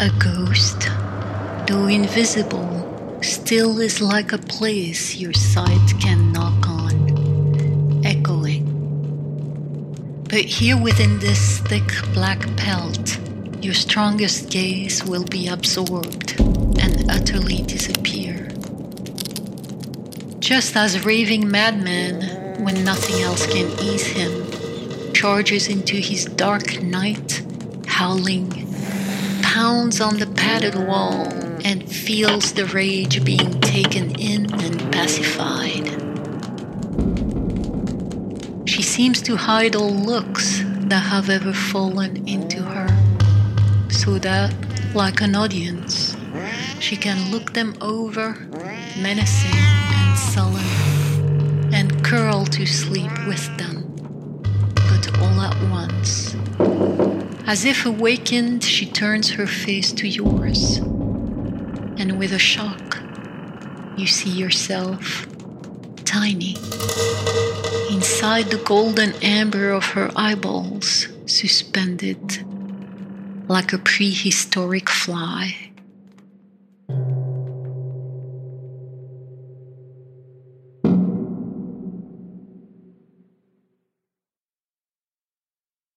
A ghost, though invisible, still is like a place your sight can knock on, echoing. But here within this thick black pelt, your strongest gaze will be absorbed and utterly disappear. Just as a raving madman, when nothing else can ease him, charges into his dark night, howling, pounds on the padded wall, and feels the rage being taken in and pacified. She seems to hide all looks that have ever fallen into her, so that, like an audience, she can look them over, menacing and sullen, and curl to sleep with them but all at once. As if awakened, she turns her face to yours, and with a shock, you see yourself tiny. Inside the golden amber of her eyeballs, suspended like a prehistoric fly.